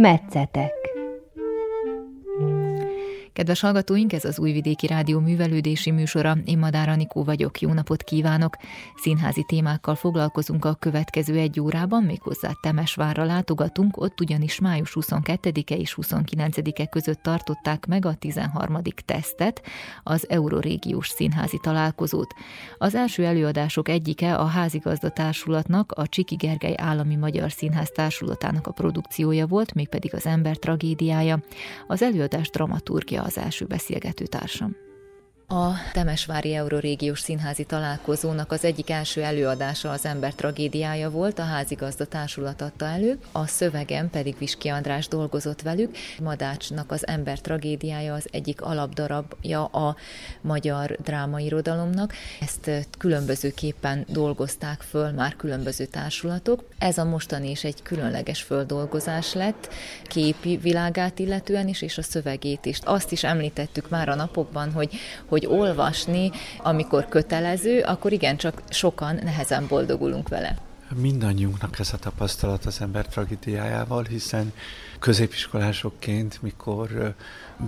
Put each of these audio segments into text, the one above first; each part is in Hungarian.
Metszetek Kedves hallgatóink, ez az Újvidéki Rádió művelődési műsora. Én Madár Anikó vagyok, jó napot kívánok! Színházi témákkal foglalkozunk a következő egy órában, méghozzá Temesvárra látogatunk, ott ugyanis május 22-e és 29-e között tartották meg a 13. tesztet, az Eurorégiós Színházi találkozót. Az első előadások egyike a házigazda társulatnak, a Csiki Gergely Állami Magyar Színház társulatának a produkciója volt, mégpedig az ember tragédiája. Az előadás dramaturgia az első beszélgető társam. A Temesvári Eurorégiós Színházi Találkozónak az egyik első előadása az ember tragédiája volt, a házigazda társulat adta elő, a szövegen pedig Viski András dolgozott velük. Madácsnak az ember tragédiája az egyik alapdarabja a magyar drámairodalomnak. Ezt különbözőképpen dolgozták föl már különböző társulatok. Ez a mostani is egy különleges földolgozás lett, képi világát illetően is, és a szövegét is. Azt is említettük már a napokban, hogy, hogy hogy olvasni, amikor kötelező, akkor igen, csak sokan nehezen boldogulunk vele. Mindannyiunknak ez a tapasztalat az ember tragédiájával, hiszen középiskolásokként, mikor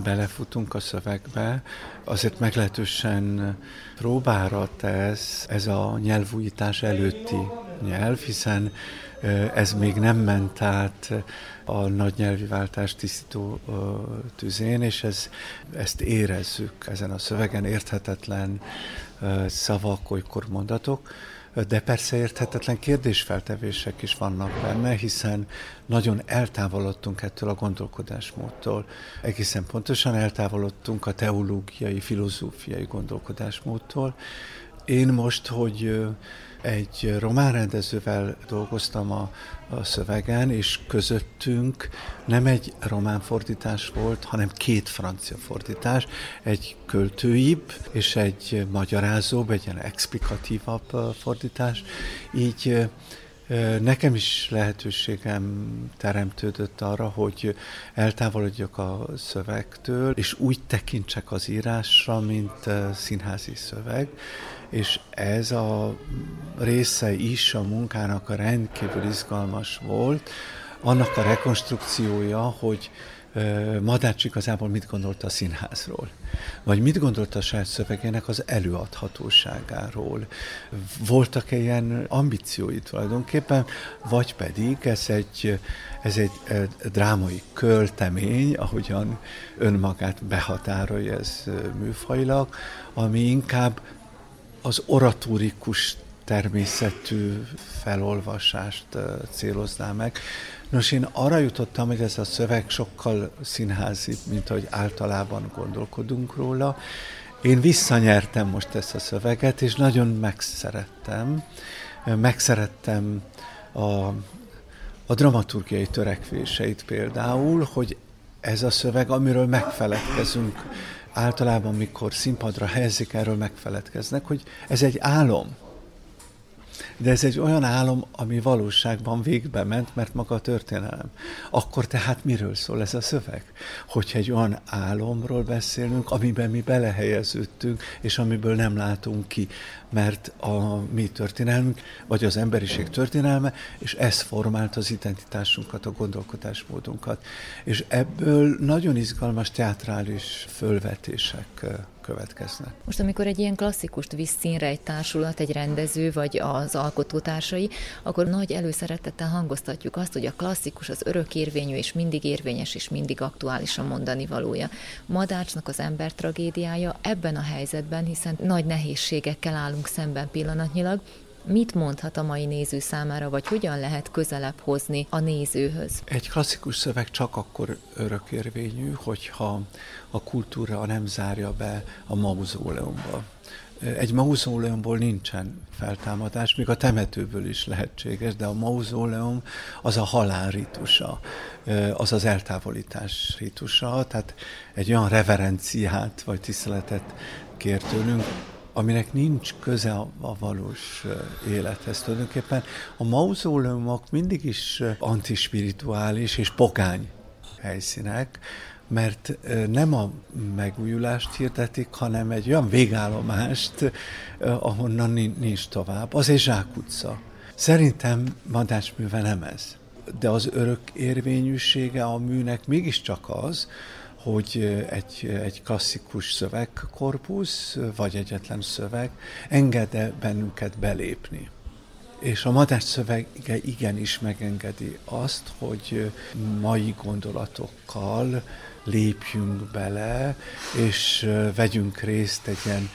belefutunk a szövegbe, azért meglehetősen próbára tesz ez a nyelvújítás előtti nyelv, hiszen ez még nem ment át a nagy nyelvi váltás tisztító tüzén, és ez, ezt érezzük ezen a szövegen, érthetetlen szavak, olykor mondatok, de persze érthetetlen kérdésfeltevések is vannak benne, hiszen nagyon eltávolodtunk ettől a gondolkodásmódtól. Egészen pontosan eltávolodtunk a teológiai, filozófiai gondolkodásmódtól. Én most, hogy egy román rendezővel dolgoztam a, a szövegen, és közöttünk nem egy román fordítás volt, hanem két francia fordítás, egy költőibb és egy magyarázóbb, egy ilyen explikatívabb fordítás. Így Nekem is lehetőségem teremtődött arra, hogy eltávolodjak a szövegtől, és úgy tekintsek az írásra, mint színházi szöveg, és ez a része is a munkának a rendkívül izgalmas volt, annak a rekonstrukciója, hogy Madács igazából mit gondolt a színházról, vagy mit gondolt a saját szövegének az előadhatóságáról. Voltak-e ilyen ambíciói tulajdonképpen, vagy pedig ez egy, ez egy drámai költemény, ahogyan önmagát behatárolja ez műfajilag, ami inkább az oratórikus természetű felolvasást célozná meg. Nos, én arra jutottam, hogy ez a szöveg sokkal színházi, mint ahogy általában gondolkodunk róla. Én visszanyertem most ezt a szöveget, és nagyon megszerettem. Megszerettem a, a dramaturgiai törekvéseit például, hogy ez a szöveg, amiről megfeledkezünk általában, mikor színpadra helyezik, erről megfeledkeznek, hogy ez egy álom. De ez egy olyan álom, ami valóságban végbe ment, mert maga a történelem. Akkor tehát miről szól ez a szöveg? Hogyha egy olyan álomról beszélünk, amiben mi belehelyeződtünk, és amiből nem látunk ki, mert a mi történelmünk, vagy az emberiség történelme, és ez formált az identitásunkat, a gondolkodásmódunkat. És ebből nagyon izgalmas teatrális fölvetések következnek. Most, amikor egy ilyen klasszikust visz színre egy társulat, egy rendező, vagy az alkotótársai, akkor nagy előszeretettel hangoztatjuk azt, hogy a klasszikus az örökérvényű, és mindig érvényes, és mindig aktuális a mondani valója. Madácsnak az ember tragédiája ebben a helyzetben, hiszen nagy nehézségekkel állunk szemben pillanatnyilag, Mit mondhat a mai néző számára, vagy hogyan lehet közelebb hozni a nézőhöz? Egy klasszikus szöveg csak akkor örökérvényű, hogyha a kultúra nem zárja be a mauzóleumba. Egy mauzóleumból nincsen feltámadás, még a temetőből is lehetséges, de a mauzóleum az a halál ritusa, az az eltávolítás ritusa, tehát egy olyan reverenciát vagy tiszteletet kér tőlünk, aminek nincs köze a, valós élethez. Tulajdonképpen a mauzóleumok mindig is antispirituális és pogány helyszínek, mert nem a megújulást hirdetik, hanem egy olyan végállomást, ahonnan nincs tovább. Az egy zsákutca. Szerintem Madács műve nem ez. de az örök érvényűsége a műnek mégiscsak az, hogy egy, egy klasszikus szövegkorpusz, vagy egyetlen szöveg enged-e bennünket belépni. És a madás szövege igenis megengedi azt, hogy mai gondolatokkal lépjünk bele, és vegyünk részt egy ilyen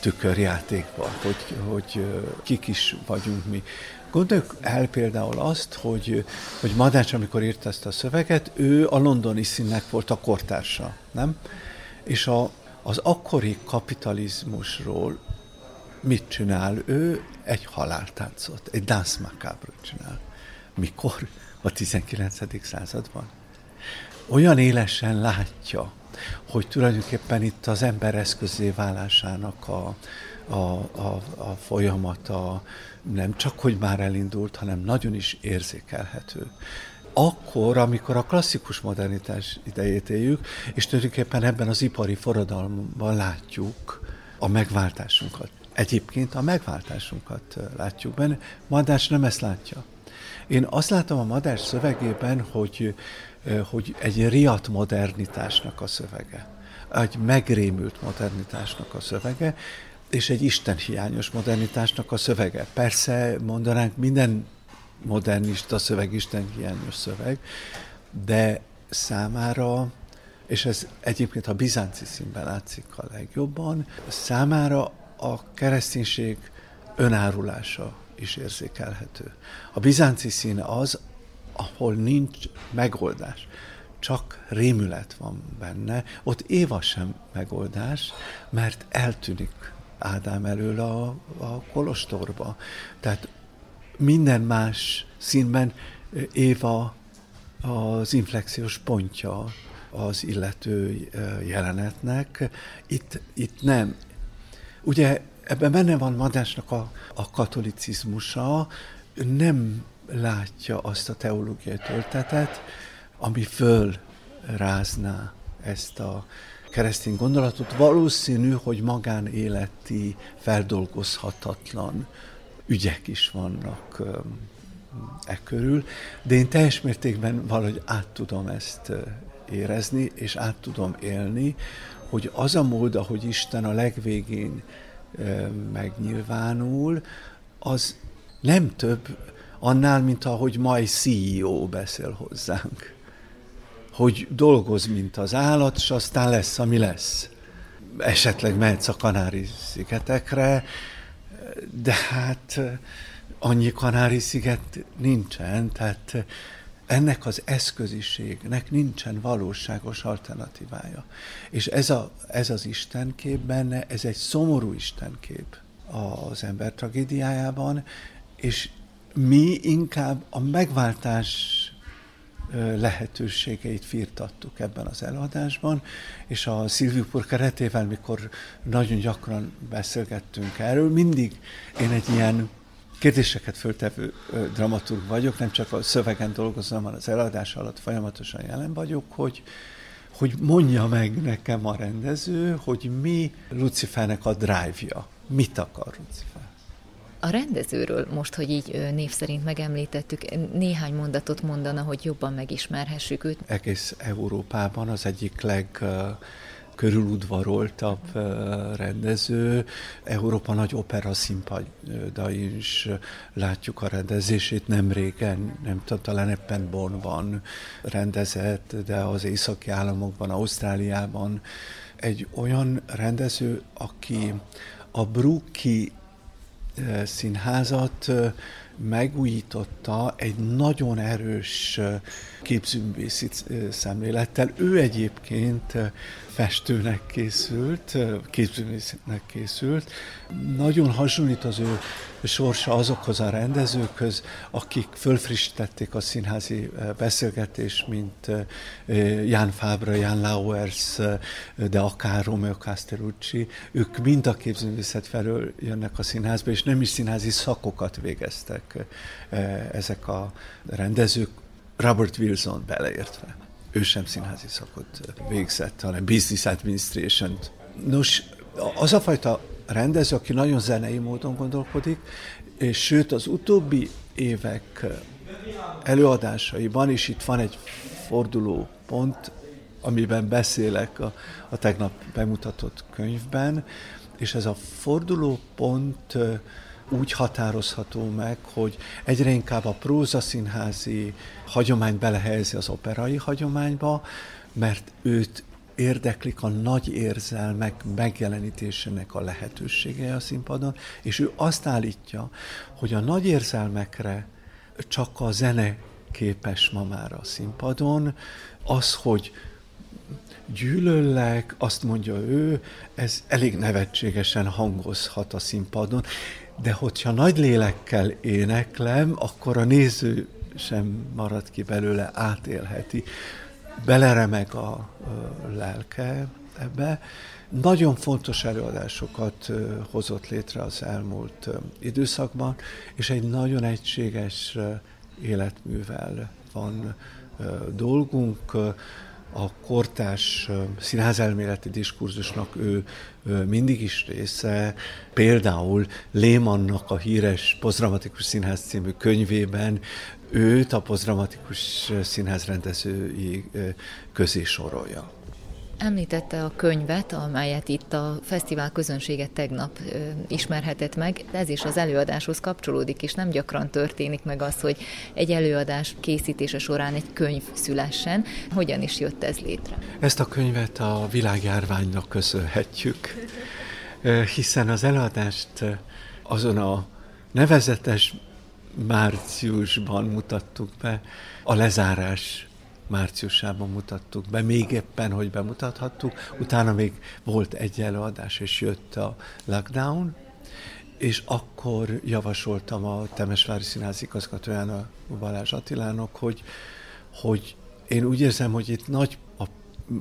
tükörjátékba, hogy, hogy kik is vagyunk mi. Gondoljuk el például azt, hogy, hogy Madács, amikor írta ezt a szöveget, ő a londoni színnek volt a kortársa, nem? És a, az akkori kapitalizmusról mit csinál? Ő egy haláltáncot, egy dance csinál. Mikor? A 19. században. Olyan élesen látja, hogy tulajdonképpen itt az ember eszközé válásának a, a, a, a folyamata nem csak, hogy már elindult, hanem nagyon is érzékelhető. Akkor, amikor a klasszikus modernitás idejét éljük, és tulajdonképpen ebben az ipari forradalomban látjuk a megváltásunkat. Egyébként a megváltásunkat látjuk benne, Madás nem ezt látja. Én azt látom a Madás szövegében, hogy, hogy egy riat modernitásnak a szövege, egy megrémült modernitásnak a szövege, és egy istenhiányos modernitásnak a szövege. Persze mondanánk minden modernista szöveg istenhiányos szöveg, de számára, és ez egyébként a bizánci színben látszik a legjobban, számára a kereszténység önárulása is érzékelhető. A bizánci szín az, ahol nincs megoldás, csak rémület van benne, ott Éva sem megoldás, mert eltűnik Ádám elől a, a kolostorba. Tehát minden más színben Éva az inflexiós pontja az illető jelenetnek. Itt, itt nem. Ugye ebben benne van Madásnak a, a katolicizmusa, nem látja azt a teológiai töltetet, ami fölrázná ezt a keresztény gondolatot. Valószínű, hogy magánéleti, feldolgozhatatlan ügyek is vannak e körül, de én teljes mértékben valahogy át tudom ezt érezni, és át tudom élni, hogy az a mód, ahogy Isten a legvégén megnyilvánul, az nem több annál, mint ahogy mai CEO beszél hozzánk hogy dolgoz, mint az állat, és aztán lesz, ami lesz. Esetleg mehetsz a Kanári-szigetekre, de hát annyi Kanári-sziget nincsen, tehát ennek az eszköziségnek nincsen valóságos alternatívája. És ez, a, ez az istenkép benne, ez egy szomorú istenkép az ember tragédiájában, és mi inkább a megváltás lehetőségeit firtattuk ebben az előadásban, és a Szilviupur keretével, mikor nagyon gyakran beszélgettünk erről, mindig én egy ilyen kérdéseket föltevő dramaturg vagyok, nem csak a szövegen dolgozom, hanem az előadás alatt folyamatosan jelen vagyok, hogy, hogy mondja meg nekem a rendező, hogy mi Lucifernek a drive-ja. Mit akar Lucifer? A rendezőről most, hogy így név szerint megemlítettük, néhány mondatot mondana, hogy jobban megismerhessük őt. Egész Európában az egyik leg körüludvaroltabb rendező. Európa nagy opera színpada is látjuk a rendezését. Nem régen, nem tudom, talán ebben Bonnban rendezett, de az északi államokban, Ausztráliában egy olyan rendező, aki a Brooki színházat megújította egy nagyon erős képzőművészi szemlélettel. Ő egyébként festőnek készült, képzőművésznek készült. Nagyon hasonlít az ő sorsa azokhoz a rendezőkhöz, akik fölfrissítették a színházi beszélgetést, mint Jan Fabra, Jan Lauers, de akár Romeo Castellucci. Ők mind a képzőművészet felől jönnek a színházba, és nem is színházi szakokat végeztek ezek a rendezők, Robert Wilson beleértve. Ő sem színházi szakot végzett, hanem business administration -t. Nos, az a fajta rendező, aki nagyon zenei módon gondolkodik, és sőt az utóbbi évek előadásaiban, és itt van egy forduló pont, amiben beszélek a, a tegnap bemutatott könyvben, és ez a forduló pont úgy határozható meg, hogy egyre inkább a prózaszínházi hagyomány belehelyezi az operai hagyományba, mert őt érdeklik a nagy érzelmek megjelenítésének a lehetősége a színpadon, és ő azt állítja, hogy a nagy érzelmekre csak a zene képes ma már a színpadon, az, hogy gyűlöllek, azt mondja ő, ez elég nevetségesen hangozhat a színpadon, de hogyha nagy lélekkel éneklem, akkor a néző sem marad ki belőle, átélheti. Beleremeg a lelke ebbe. Nagyon fontos előadásokat hozott létre az elmúlt időszakban, és egy nagyon egységes életművel van dolgunk a kortás színházelméleti diskurzusnak ő, mindig is része. Például Lémannak a híres Pozdramatikus Színház című könyvében őt a pozdramatikus színház rendezői közé sorolja. Említette a könyvet, amelyet itt a fesztivál közönsége tegnap ö, ismerhetett meg. Ez is az előadáshoz kapcsolódik, és nem gyakran történik meg az, hogy egy előadás készítése során egy könyv szülessen. Hogyan is jött ez létre? Ezt a könyvet a világjárványnak köszönhetjük, hiszen az előadást azon a nevezetes márciusban mutattuk be, a lezárás márciusában mutattuk be, még éppen, hogy bemutathattuk, utána még volt egy előadás, és jött a lockdown, és akkor javasoltam a Temesvári Színház igazgatójának, Balázs Attilának, hogy, hogy én úgy érzem, hogy itt nagy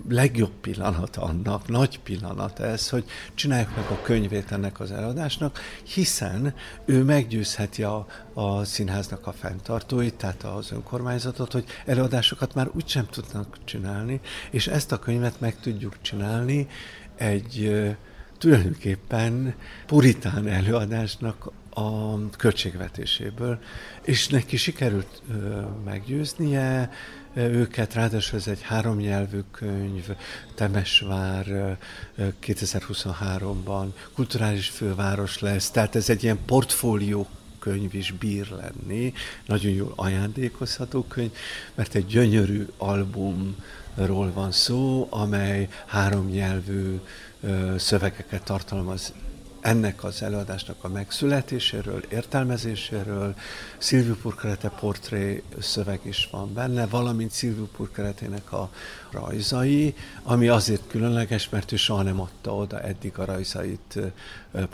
legjobb pillanat annak, nagy pillanat ez, hogy csináljuk meg a könyvét ennek az eladásnak, hiszen ő meggyőzheti a, a színháznak a fenntartóit, tehát az önkormányzatot, hogy előadásokat már úgysem tudnak csinálni, és ezt a könyvet meg tudjuk csinálni egy tulajdonképpen puritán előadásnak a költségvetéséből, és neki sikerült ö, meggyőznie, őket, ráadásul ez egy háromnyelvű könyv, Temesvár 2023-ban kulturális főváros lesz, tehát ez egy ilyen portfólió könyv is bír lenni, nagyon jól ajándékozható könyv, mert egy gyönyörű albumról van szó, amely háromnyelvű szövegeket tartalmaz ennek az előadásnak a megszületéséről, értelmezéséről, Szilviu Purkerete portré szöveg is van benne, valamint Szilviu Purkeretének a rajzai, ami azért különleges, mert ő soha nem adta oda eddig a rajzait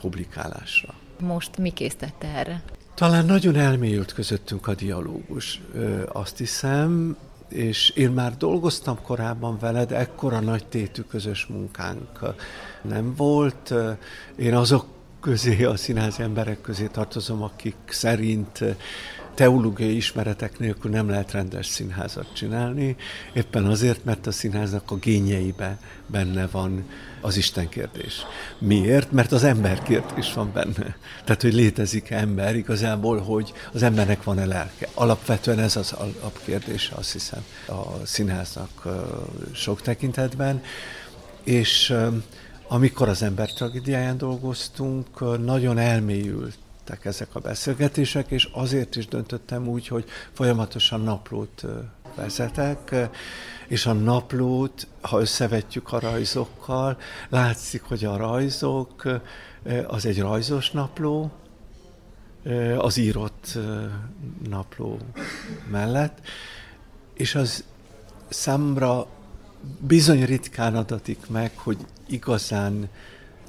publikálásra. Most mi készítette erre? Talán nagyon elmélyült közöttünk a dialógus, azt hiszem, és én már dolgoztam korábban veled, ekkora nagy tétű közös munkánk nem volt. Én azok közé, a színházi emberek közé tartozom, akik szerint teológiai ismeretek nélkül nem lehet rendes színházat csinálni, éppen azért, mert a színháznak a gényeibe benne van az Isten kérdés. Miért? Mert az ember kérdés van benne. Tehát, hogy létezik ember igazából, hogy az embernek van-e lelke. Alapvetően ez az alapkérdése, azt hiszem, a színháznak sok tekintetben. És amikor az ember tragédiáján dolgoztunk, nagyon elmélyültek ezek a beszélgetések, és azért is döntöttem úgy, hogy folyamatosan naplót vezetek, és a naplót, ha összevetjük a rajzokkal, látszik, hogy a rajzok az egy rajzos napló, az írott napló mellett, és az számra bizony ritkán adatik meg, hogy igazán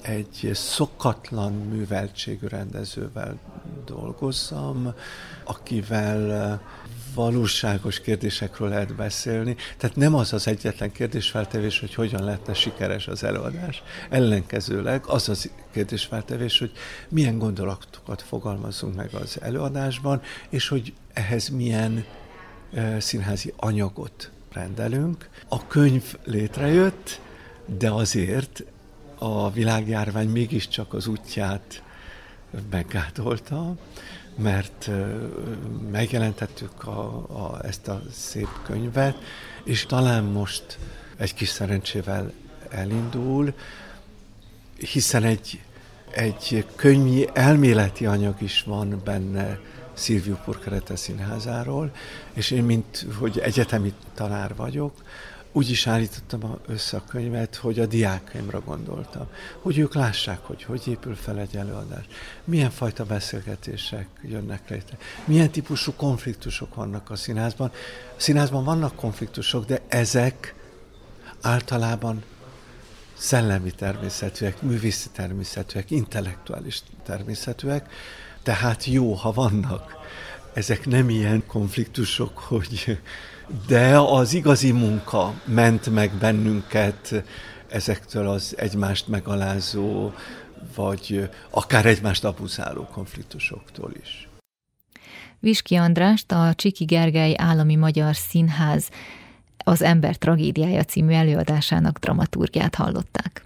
egy szokatlan műveltségű rendezővel dolgozzam, akivel valóságos kérdésekről lehet beszélni. Tehát nem az az egyetlen kérdésfeltevés, hogy hogyan lehetne sikeres az előadás. Ellenkezőleg az az kérdésfeltevés, hogy milyen gondolatokat fogalmazunk meg az előadásban, és hogy ehhez milyen színházi anyagot rendelünk. A könyv létrejött, de azért a világjárvány mégiscsak az útját meggátolta, mert megjelentettük a, a, ezt a szép könyvet, és talán most egy kis szerencsével elindul, hiszen egy, egy könyvi elméleti anyag is van benne Szilviu Purkerete színházáról, és én, mint hogy egyetemi tanár vagyok, úgy is állítottam össze a könyvet, hogy a diákaimra gondoltam, hogy ők lássák, hogy hogy épül fel egy előadás, milyen fajta beszélgetések jönnek létre, milyen típusú konfliktusok vannak a színházban. A színházban vannak konfliktusok, de ezek általában szellemi természetűek, művészi természetűek, intellektuális természetűek, tehát jó, ha vannak. Ezek nem ilyen konfliktusok, hogy de az igazi munka ment meg bennünket ezektől az egymást megalázó, vagy akár egymást abuzáló konfliktusoktól is. Viski Andrást, a Csiki Gergely Állami Magyar Színház az Ember tragédiája című előadásának dramaturgiát hallották.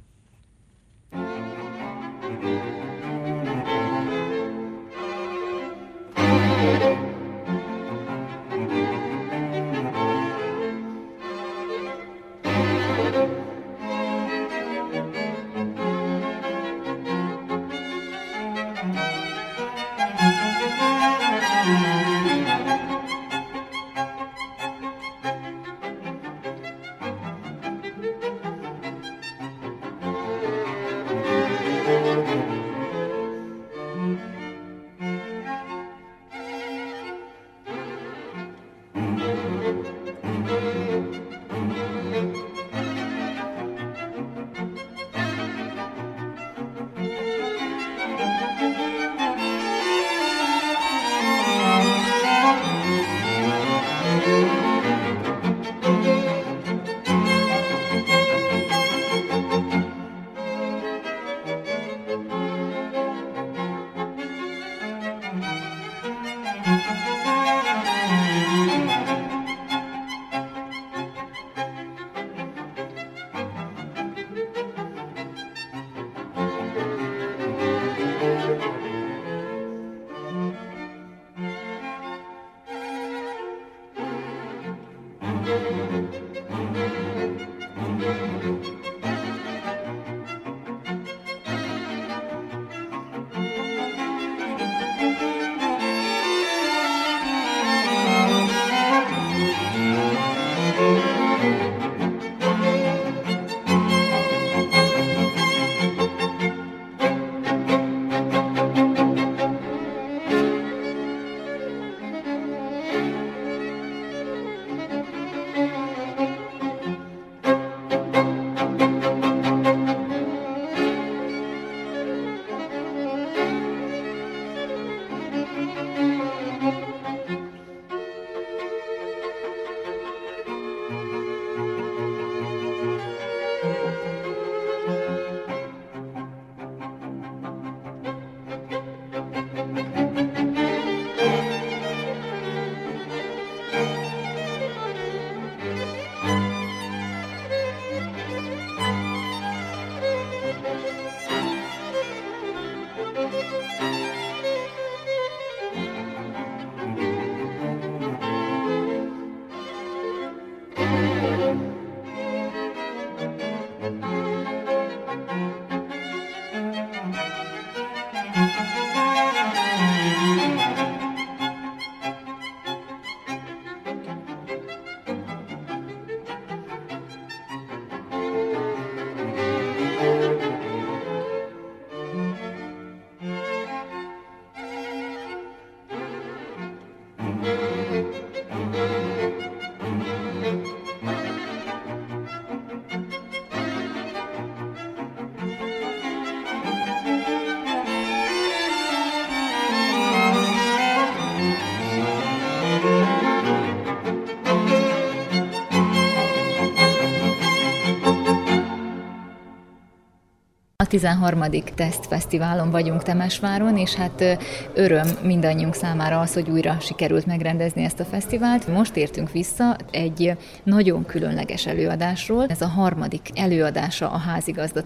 13. tesztfesztiválon vagyunk Temesváron, és hát öröm mindannyiunk számára az, hogy újra sikerült megrendezni ezt a fesztivált. Most értünk vissza egy nagyon különleges előadásról. Ez a harmadik előadása a házigazda.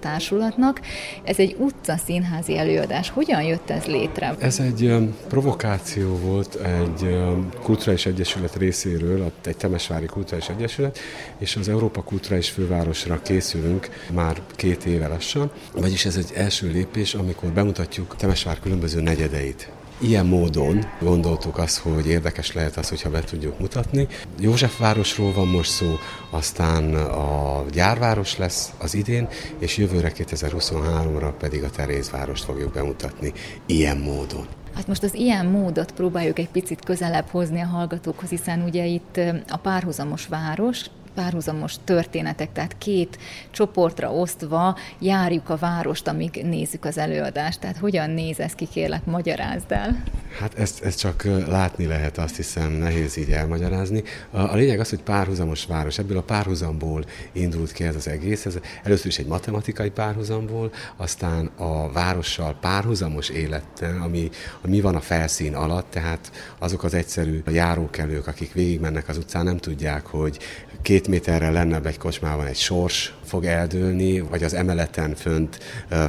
Ez egy utca színházi előadás. Hogyan jött ez létre? Ez egy provokáció volt egy kulturális egyesület részéről, egy Temesvári Kulturális Egyesület, és az Európa Kulturális Fővárosra készülünk már két éve lassan, vagyis ez egy első lépés, amikor bemutatjuk Temesvár különböző negyedeit. Ilyen módon gondoltuk azt, hogy érdekes lehet az, hogyha be tudjuk mutatni. Józsefvárosról van most szó, aztán a gyárváros lesz az idén, és jövőre 2023-ra pedig a Terézvárost fogjuk bemutatni ilyen módon. Hát most az ilyen módot próbáljuk egy picit közelebb hozni a hallgatókhoz, hiszen ugye itt a párhuzamos város, párhuzamos történetek, tehát két csoportra osztva járjuk a várost, amíg nézzük az előadást. Tehát hogyan néz ez ki, kérlek, magyarázd el. Hát ezt, ezt csak látni lehet, azt hiszem, nehéz így elmagyarázni. A, a lényeg az, hogy párhuzamos város. Ebből a párhuzamból indult ki ez az egész. Ez először is egy matematikai párhuzamból, aztán a várossal párhuzamos élettel, ami, ami van a felszín alatt, tehát azok az egyszerű járókelők, akik végigmennek az utcán, nem tudják, hogy két méterrel lennebb egy kocsmában egy sors fog eldőlni, vagy az emeleten fönt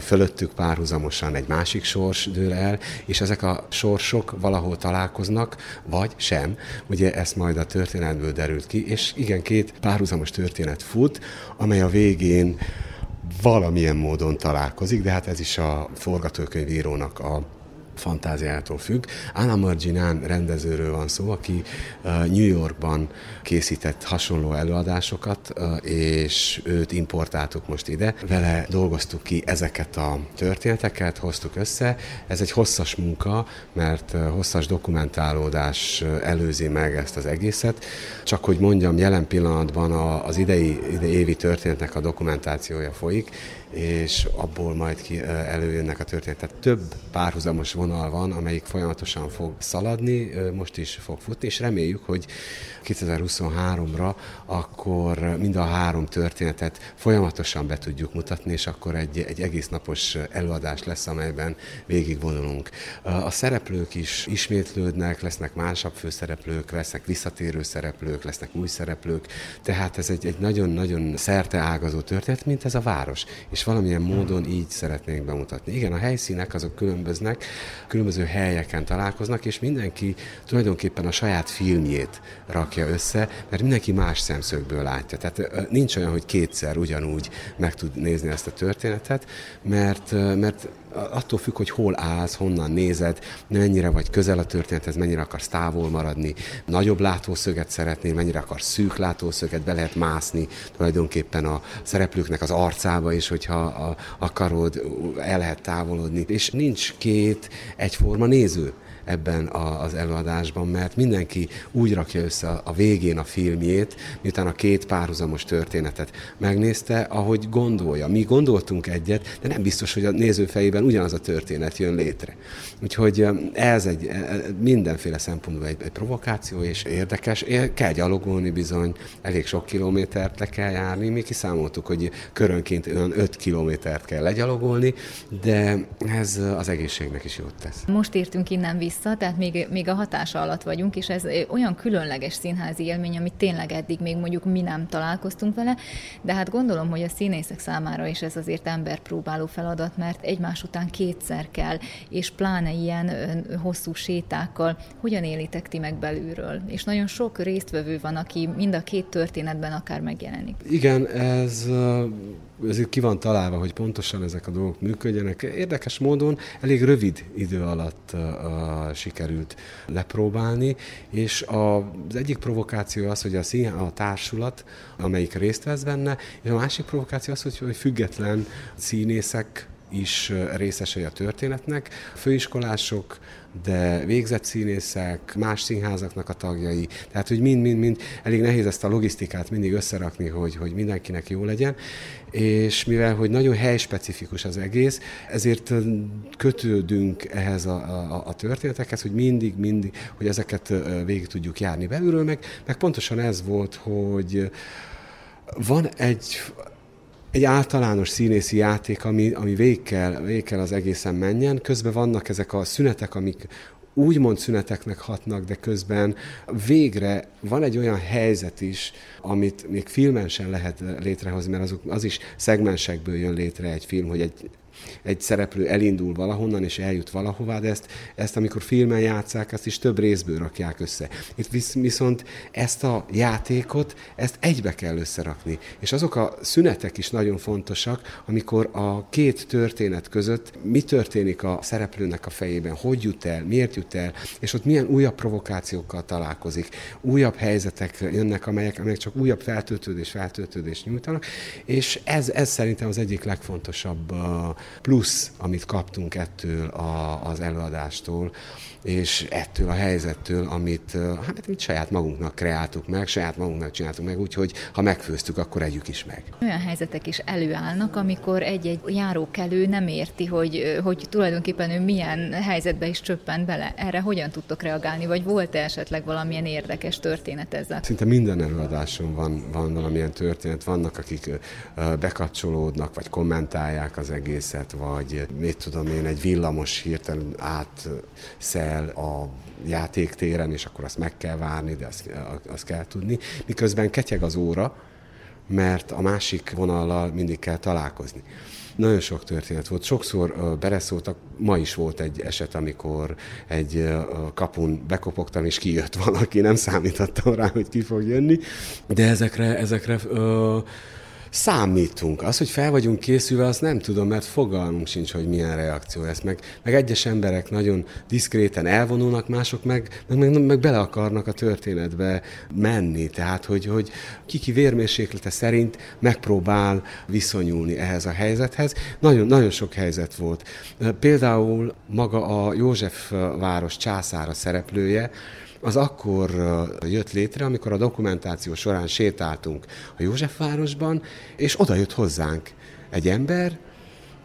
fölöttük párhuzamosan egy másik sors dől el, és ezek a sorsok valahol találkoznak, vagy sem. Ugye ezt majd a történetből derült ki, és igen, két párhuzamos történet fut, amely a végén valamilyen módon találkozik, de hát ez is a forgatókönyvírónak a fantáziától függ. Anna Marginán rendezőről van szó, aki New Yorkban készített hasonló előadásokat, és őt importáltuk most ide. Vele dolgoztuk ki ezeket a történeteket, hoztuk össze. Ez egy hosszas munka, mert hosszas dokumentálódás előzi meg ezt az egészet. Csak hogy mondjam, jelen pillanatban az idei, idei évi történetnek a dokumentációja folyik, és abból majd ki előjönnek a történetek. Több párhuzamos vonal van, amelyik folyamatosan fog szaladni, most is fog futni, és reméljük, hogy 2023-ra akkor mind a három történetet folyamatosan be tudjuk mutatni, és akkor egy, egy egész napos előadás lesz, amelyben végigvonulunk. A szereplők is ismétlődnek, lesznek másabb főszereplők, lesznek visszatérő szereplők, lesznek új szereplők, tehát ez egy, egy nagyon-nagyon szerte ágazó történet, mint ez a város, és valamilyen módon így szeretnénk bemutatni. Igen, a helyszínek azok különböznek, különböző helyeken találkoznak, és mindenki tulajdonképpen a saját filmjét rakja össze, mert mindenki más szemszögből látja. Tehát nincs olyan, hogy kétszer ugyanúgy meg tud nézni ezt a történetet, mert, mert attól függ, hogy hol állsz, honnan nézed, mennyire vagy közel a történethez, mennyire akarsz távol maradni, nagyobb látószöget szeretnél, mennyire akarsz szűk látószöget, be lehet mászni tulajdonképpen a szereplőknek az arcába is, hogyha akarod, el lehet távolodni. És nincs két egyforma néző ebben a, az előadásban, mert mindenki úgy rakja össze a végén a filmjét, miután a két párhuzamos történetet megnézte, ahogy gondolja. Mi gondoltunk egyet, de nem biztos, hogy a néző fejében ugyanaz a történet jön létre. Úgyhogy ez egy mindenféle szempontból egy, egy provokáció, és érdekes. Kell gyalogolni bizony, elég sok kilométert le kell járni. Mi kiszámoltuk, hogy körönként olyan 5 kilométert kell legyalogolni, de ez az egészségnek is jót tesz. Most értünk innen vissza vissza, tehát még, még a hatása alatt vagyunk, és ez olyan különleges színházi élmény, amit tényleg eddig még mondjuk mi nem találkoztunk vele, de hát gondolom, hogy a színészek számára is ez azért emberpróbáló feladat, mert egymás után kétszer kell, és pláne ilyen hosszú sétákkal, hogyan élitek ti meg belülről? És nagyon sok résztvevő van, aki mind a két történetben akár megjelenik. Igen, ez ezért ki van találva, hogy pontosan ezek a dolgok működjenek. Érdekes módon elég rövid idő alatt uh, sikerült lepróbálni, és a, az egyik provokáció az, hogy a, szín, a társulat, amelyik részt vesz benne, és a másik provokáció az, hogy, hogy független színészek is részesei a történetnek. Főiskolások, de végzett színészek, más színházaknak a tagjai, tehát hogy mind-mind-mind elég nehéz ezt a logisztikát mindig összerakni, hogy, hogy mindenkinek jó legyen, és mivel, hogy nagyon helyspecifikus az egész, ezért kötődünk ehhez a, a, a történetekhez, hogy mindig, mindig, hogy ezeket végig tudjuk járni belülről, meg, meg pontosan ez volt, hogy van egy egy általános színészi játék, ami, ami végig kell, végig kell az egészen menjen. Közben vannak ezek a szünetek, amik úgymond szüneteknek hatnak, de közben végre van egy olyan helyzet is, amit még filmen sem lehet létrehozni, mert azok, az is szegmensekből jön létre egy film, hogy egy egy szereplő elindul valahonnan, és eljut valahová, de ezt, ezt amikor filmen játszák, ezt is több részből rakják össze. Itt viszont ezt a játékot, ezt egybe kell összerakni. És azok a szünetek is nagyon fontosak, amikor a két történet között mi történik a szereplőnek a fejében, hogy jut el, miért jut el, és ott milyen újabb provokációkkal találkozik, újabb helyzetek jönnek, amelyek, amelyek csak újabb feltöltődés, feltöltődés nyújtanak, és ez, ez szerintem az egyik legfontosabb plusz, amit kaptunk ettől a, az előadástól, és ettől a helyzettől, amit, hát, amit saját magunknak kreáltuk meg, saját magunknak csináltuk meg, úgyhogy ha megfőztük, akkor együk is meg. Olyan helyzetek is előállnak, amikor egy-egy járókelő nem érti, hogy, hogy tulajdonképpen ő milyen helyzetbe is csöppent bele. Erre hogyan tudtok reagálni, vagy volt-e esetleg valamilyen érdekes történet ezzel? Szinte minden előadáson van, van valamilyen történet. Vannak, akik bekapcsolódnak, vagy kommentálják az egészet, vagy mit tudom én, egy villamos hirtelen átszel el a játéktéren, és akkor azt meg kell várni, de azt, azt kell tudni. Miközben ketyeg az óra, mert a másik vonallal mindig kell találkozni. Nagyon sok történet volt. Sokszor beleszóltak, ma is volt egy eset, amikor egy kapun bekopogtam, és kijött valaki, nem számítottam rá, hogy ki fog jönni, de ezekre, ezekre számítunk. Az, hogy fel vagyunk készülve, azt nem tudom, mert fogalmunk sincs, hogy milyen reakció lesz. Meg, meg egyes emberek nagyon diszkréten elvonulnak, mások meg, meg, meg, meg bele akarnak a történetbe menni. Tehát, hogy, hogy kiki vérmérséklete szerint megpróbál viszonyulni ehhez a helyzethez. Nagyon, nagyon sok helyzet volt. Például maga a József város császára szereplője, az akkor jött létre, amikor a dokumentáció során sétáltunk a Józsefvárosban, és oda jött hozzánk egy ember,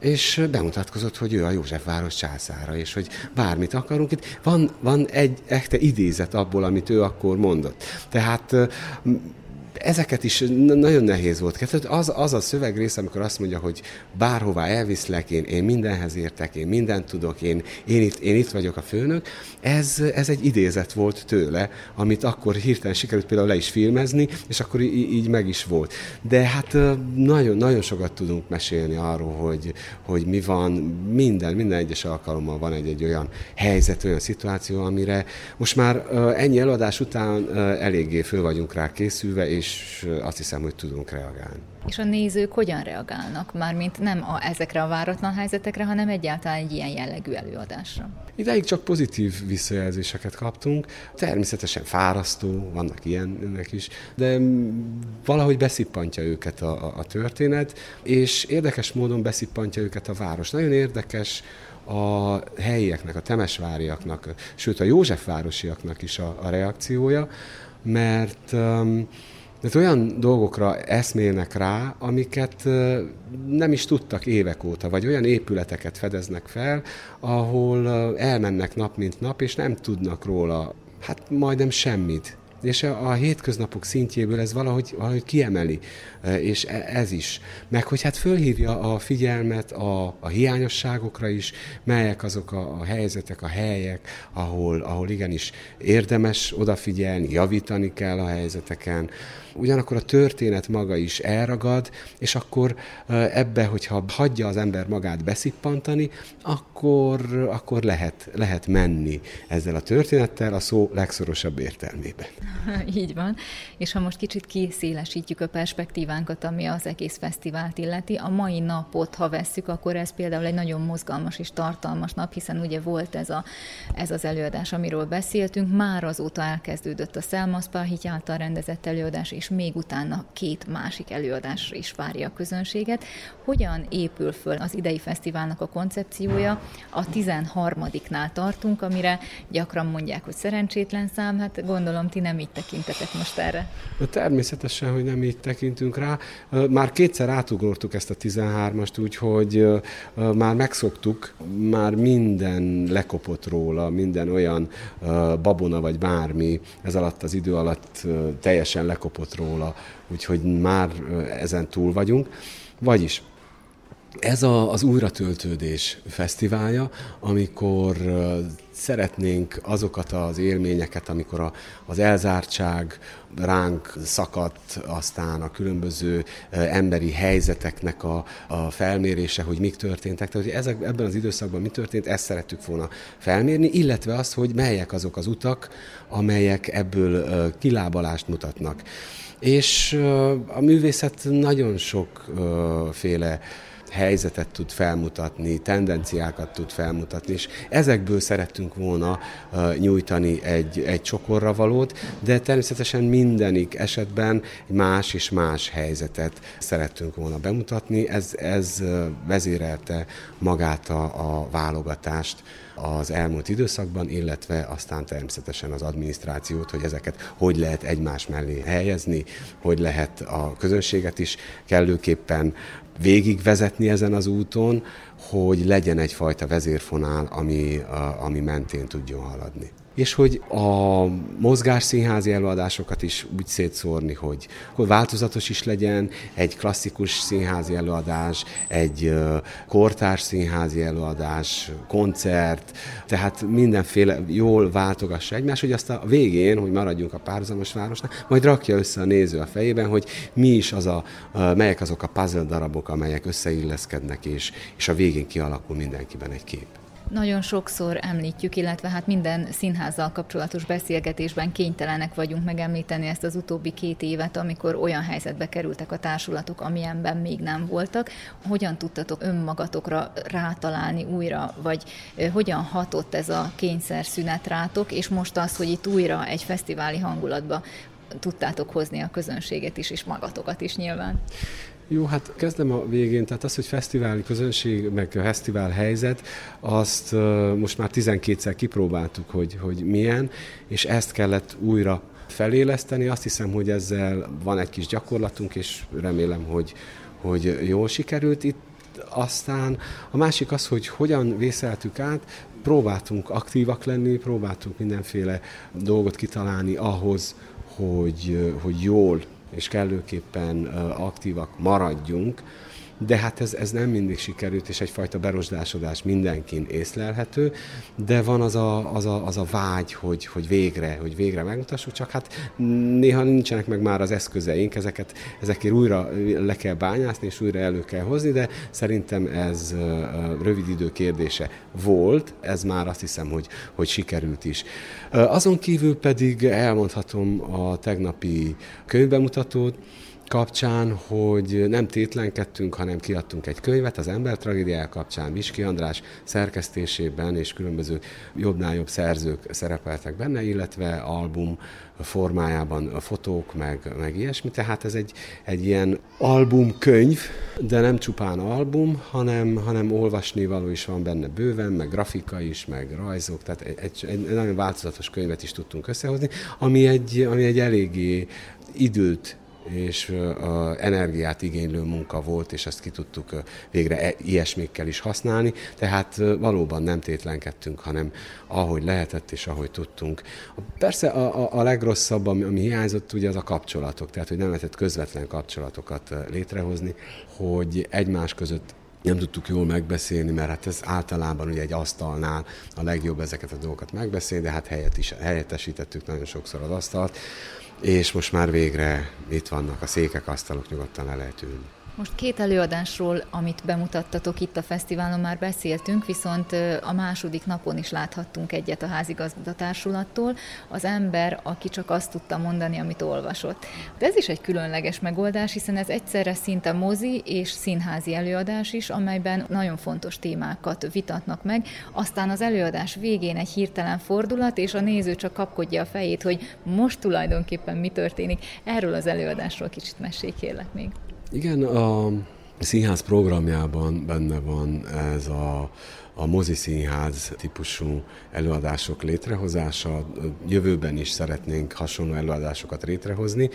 és bemutatkozott, hogy ő a Józsefváros császára, és hogy bármit akarunk. Itt van, van egy echte idézet abból, amit ő akkor mondott. Tehát ezeket is nagyon nehéz volt. Tehát az, az a szövegrész, amikor azt mondja, hogy bárhová elviszlek, én, én mindenhez értek, én mindent tudok, én, én, itt, én itt vagyok a főnök, ez, ez egy idézet volt tőle, amit akkor hirtelen sikerült például le is filmezni, és akkor így, így meg is volt. De hát nagyon, nagyon sokat tudunk mesélni arról, hogy, hogy mi van, minden, minden egyes alkalommal van egy, egy olyan helyzet, olyan szituáció, amire most már ennyi eladás után eléggé föl vagyunk rá készülve, és azt hiszem, hogy tudunk reagálni. És a nézők hogyan reagálnak? Mármint nem a, ezekre a váratlan helyzetekre, hanem egyáltalán egy ilyen jellegű előadásra. Ideig csak pozitív visszajelzéseket kaptunk. Természetesen fárasztó, vannak ilyenek is, de valahogy beszippantja őket a, a, a történet, és érdekes módon beszippantja őket a város. Nagyon érdekes, a helyieknek, a temesváriaknak, sőt a Józsefvárosiaknak is a, a reakciója, mert um, de olyan dolgokra eszmélnek rá, amiket nem is tudtak évek óta, vagy olyan épületeket fedeznek fel, ahol elmennek nap mint nap, és nem tudnak róla hát majdnem semmit. És a, a hétköznapok szintjéből ez valahogy, valahogy kiemeli, és e, ez is. Meg hogy hát fölhívja a figyelmet a, a hiányosságokra is, melyek azok a, a helyzetek, a helyek, ahol, ahol igenis érdemes odafigyelni, javítani kell a helyzeteken, ugyanakkor a történet maga is elragad, és akkor ebbe, hogyha hagyja az ember magát beszippantani, akkor, akkor lehet, lehet menni ezzel a történettel a szó legszorosabb értelmében. Így van. És ha most kicsit kiszélesítjük a perspektívánkat, ami az egész fesztivált illeti, a mai napot, ha vesszük, akkor ez például egy nagyon mozgalmas és tartalmas nap, hiszen ugye volt ez, a, ez az előadás, amiről beszéltünk, már azóta elkezdődött a Szelmaszpáhit által rendezett előadás, és még utána két másik előadásra is várja a közönséget. Hogyan épül föl az idei fesztiválnak a koncepciója? A 13-nál tartunk, amire gyakran mondják, hogy szerencsétlen szám, hát gondolom ti nem így tekintetek most erre. Természetesen, hogy nem így tekintünk rá. Már kétszer átugrottuk ezt a 13-ast, úgyhogy már megszoktuk, már minden lekopott róla, minden olyan babona vagy bármi ez alatt az idő alatt teljesen lekopott róla, úgyhogy már ezen túl vagyunk. Vagyis ez a, az újratöltődés fesztiválja, amikor szeretnénk azokat az élményeket, amikor a, az elzártság ránk szakadt, aztán a különböző emberi helyzeteknek a, a felmérése, hogy mik történtek. Tehát, hogy ezek, ebben az időszakban mi történt, ezt szerettük volna felmérni, illetve azt, hogy melyek azok az utak, amelyek ebből kilábalást mutatnak. És a művészet nagyon sokféle helyzetet tud felmutatni, tendenciákat tud felmutatni, és ezekből szerettünk volna nyújtani egy, egy csokorra valót, de természetesen mindenik esetben más és más helyzetet szerettünk volna bemutatni. Ez, ez vezérelte magát a, a válogatást az elmúlt időszakban, illetve aztán természetesen az adminisztrációt, hogy ezeket hogy lehet egymás mellé helyezni, hogy lehet a közönséget is kellőképpen végigvezetni ezen az úton, hogy legyen egyfajta vezérfonál, ami, ami mentén tudjon haladni és hogy a mozgásszínházi előadásokat is úgy szétszórni, hogy, változatos is legyen, egy klasszikus színházi előadás, egy kortárs színházi előadás, koncert, tehát mindenféle jól váltogassa egymás, hogy azt a végén, hogy maradjunk a párhuzamos városnál, majd rakja össze a néző a fejében, hogy mi is az a, melyek azok a puzzle darabok, amelyek összeilleszkednek, és, és a végén kialakul mindenkiben egy kép. Nagyon sokszor említjük, illetve hát minden színházzal kapcsolatos beszélgetésben kénytelenek vagyunk megemlíteni ezt az utóbbi két évet, amikor olyan helyzetbe kerültek a társulatok, amilyenben még nem voltak. Hogyan tudtatok önmagatokra rátalálni újra, vagy hogyan hatott ez a kényszer szünet rátok, és most az, hogy itt újra egy fesztiváli hangulatba tudtátok hozni a közönséget is, és magatokat is nyilván. Jó, hát kezdem a végén, tehát az, hogy fesztiváli közönség, meg fesztivál helyzet, azt most már 12-szer kipróbáltuk, hogy, hogy milyen, és ezt kellett újra feléleszteni. Azt hiszem, hogy ezzel van egy kis gyakorlatunk, és remélem, hogy, hogy jól sikerült itt. Aztán a másik az, hogy hogyan vészeltük át, próbáltunk aktívak lenni, próbáltunk mindenféle dolgot kitalálni ahhoz, hogy, hogy jól és kellőképpen aktívak maradjunk, de hát ez, ez nem mindig sikerült, és egyfajta berosdásodás mindenkin észlelhető, de van az a, az a, az a vágy, hogy, hogy végre, hogy végre megmutassuk, csak hát néha nincsenek meg már az eszközeink, ezeket, ezekért újra le kell bányászni, és újra elő kell hozni, de szerintem ez rövid idő kérdése volt, ez már azt hiszem, hogy, hogy sikerült is. Azon kívül pedig elmondhatom a tegnapi könyvbemutatót, kapcsán, hogy nem tétlenkedtünk, hanem kiadtunk egy könyvet az ember tragédiája kapcsán, Viski András szerkesztésében, és különböző jobbnál jobb szerzők szerepeltek benne, illetve album formájában fotók, meg, meg ilyesmi. Tehát ez egy, egy ilyen albumkönyv, de nem csupán album, hanem, hanem olvasni is van benne bőven, meg grafika is, meg rajzok, tehát egy, egy nagyon változatos könyvet is tudtunk összehozni, ami egy, ami egy eléggé időt és energiát igénylő munka volt, és ezt ki tudtuk végre e, ilyesmikkel is használni, tehát valóban nem tétlenkedtünk, hanem ahogy lehetett és ahogy tudtunk. Persze a, a, a legrosszabb, ami, ami hiányzott, ugye az a kapcsolatok, tehát hogy nem lehetett közvetlen kapcsolatokat létrehozni, hogy egymás között nem tudtuk jól megbeszélni, mert hát ez általában ugye egy asztalnál a legjobb ezeket a dolgokat megbeszélni, de hát helyet is, helyettesítettük nagyon sokszor az asztalt és most már végre itt vannak a székek, asztalok, nyugodtan le lehet ülni. Most két előadásról, amit bemutattatok itt a fesztiválon már beszéltünk, viszont a második napon is láthattunk egyet a házigazgatársulattól. Az ember, aki csak azt tudta mondani, amit olvasott. De ez is egy különleges megoldás, hiszen ez egyszerre szinte mozi és színházi előadás is, amelyben nagyon fontos témákat vitatnak meg. Aztán az előadás végén egy hirtelen fordulat, és a néző csak kapkodja a fejét, hogy most tulajdonképpen mi történik. Erről az előadásról kicsit mesélj kérlek még. Igen, a színház programjában benne van ez a, a mozi színház típusú előadások létrehozása. Jövőben is szeretnénk hasonló előadásokat létrehozni,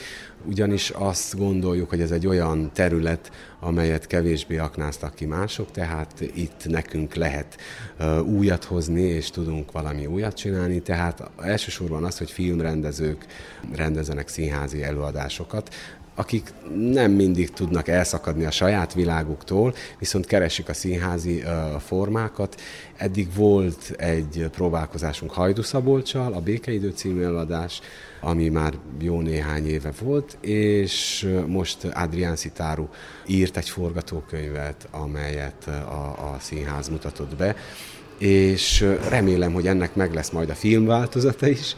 ugyanis azt gondoljuk, hogy ez egy olyan terület, amelyet kevésbé aknáztak ki mások, tehát itt nekünk lehet újat hozni, és tudunk valami újat csinálni, tehát elsősorban az, hogy filmrendezők rendezenek színházi előadásokat, akik nem mindig tudnak elszakadni a saját világuktól, viszont keresik a színházi formákat. Eddig volt egy próbálkozásunk Hajduszabolcsal, a Békeidő című előadás, ami már jó néhány éve volt, és most Adrián Szitáru írt egy forgatókönyvet, amelyet a, a színház mutatott be, és remélem, hogy ennek meg lesz majd a filmváltozata is,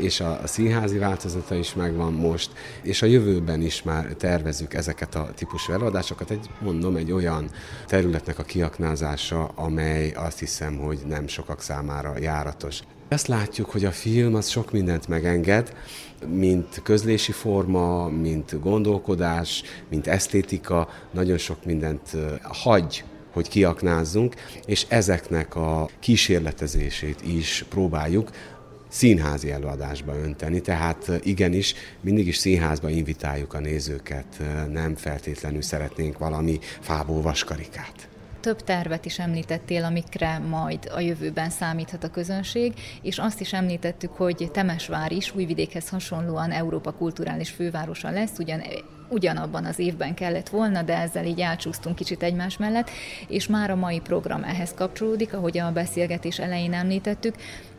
és a, színházi változata is megvan most, és a jövőben is már tervezzük ezeket a típusú előadásokat, egy, mondom, egy olyan területnek a kiaknázása, amely azt hiszem, hogy nem sokak számára járatos. Azt látjuk, hogy a film az sok mindent megenged, mint közlési forma, mint gondolkodás, mint esztétika, nagyon sok mindent hagy hogy kiaknázzunk, és ezeknek a kísérletezését is próbáljuk színházi előadásba önteni, tehát igenis mindig is színházba invitáljuk a nézőket, nem feltétlenül szeretnénk valami fából vaskarikát több tervet is említettél, amikre majd a jövőben számíthat a közönség, és azt is említettük, hogy Temesvár is újvidékhez hasonlóan Európa kulturális fővárosa lesz, ugyan ugyanabban az évben kellett volna, de ezzel így elcsúsztunk kicsit egymás mellett, és már a mai program ehhez kapcsolódik, ahogy a beszélgetés elején említettük.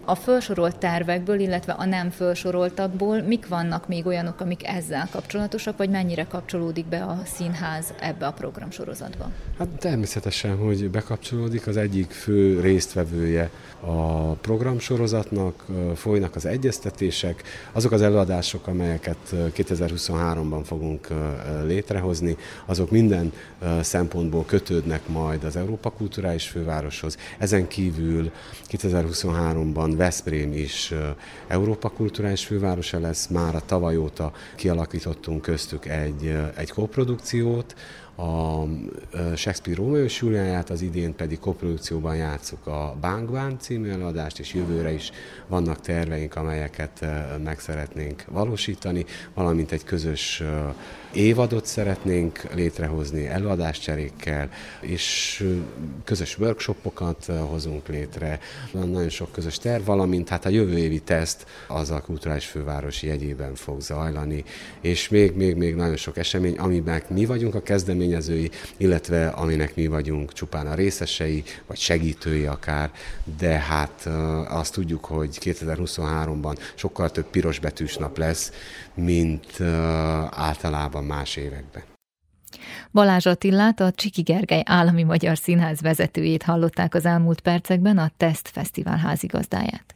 A felsorolt tervekből, illetve a nem felsoroltakból mik vannak még olyanok, amik ezzel kapcsolatosak, vagy mennyire kapcsolódik be a színház ebbe a programsorozatba? Hát természetesen, hogy bekapcsolódik. Az egyik fő résztvevője a programsorozatnak, folynak az egyeztetések, azok az előadások, amelyeket 2023-ban fogunk létrehozni, azok minden szempontból kötődnek majd az Európa Kulturális Fővároshoz. Ezen kívül 2023-ban Veszprém is Európa Kulturális Fővárosa lesz, már a tavaly óta kialakítottunk köztük egy, egy koprodukciót, a Shakespeare Rómeó és Júliáját, az idén pedig koprodukcióban játszuk a Bánkván című előadást, és jövőre is vannak terveink, amelyeket meg szeretnénk valósítani, valamint egy közös évadot szeretnénk létrehozni előadáscserékkel, és közös workshopokat hozunk létre, nagyon sok közös terv, valamint hát a jövő évi teszt az a kulturális fővárosi jegyében fog zajlani, és még, még, még nagyon sok esemény, amiben mi vagyunk a kezdeményezői, illetve aminek mi vagyunk csupán a részesei, vagy segítői akár, de hát azt tudjuk, hogy 2023-ban sokkal több piros betűs nap lesz, mint általában más években. Balázs Attillát, a Csiki Gergely Állami Magyar Színház vezetőjét hallották az elmúlt percekben, a Test Fesztivál házigazdáját.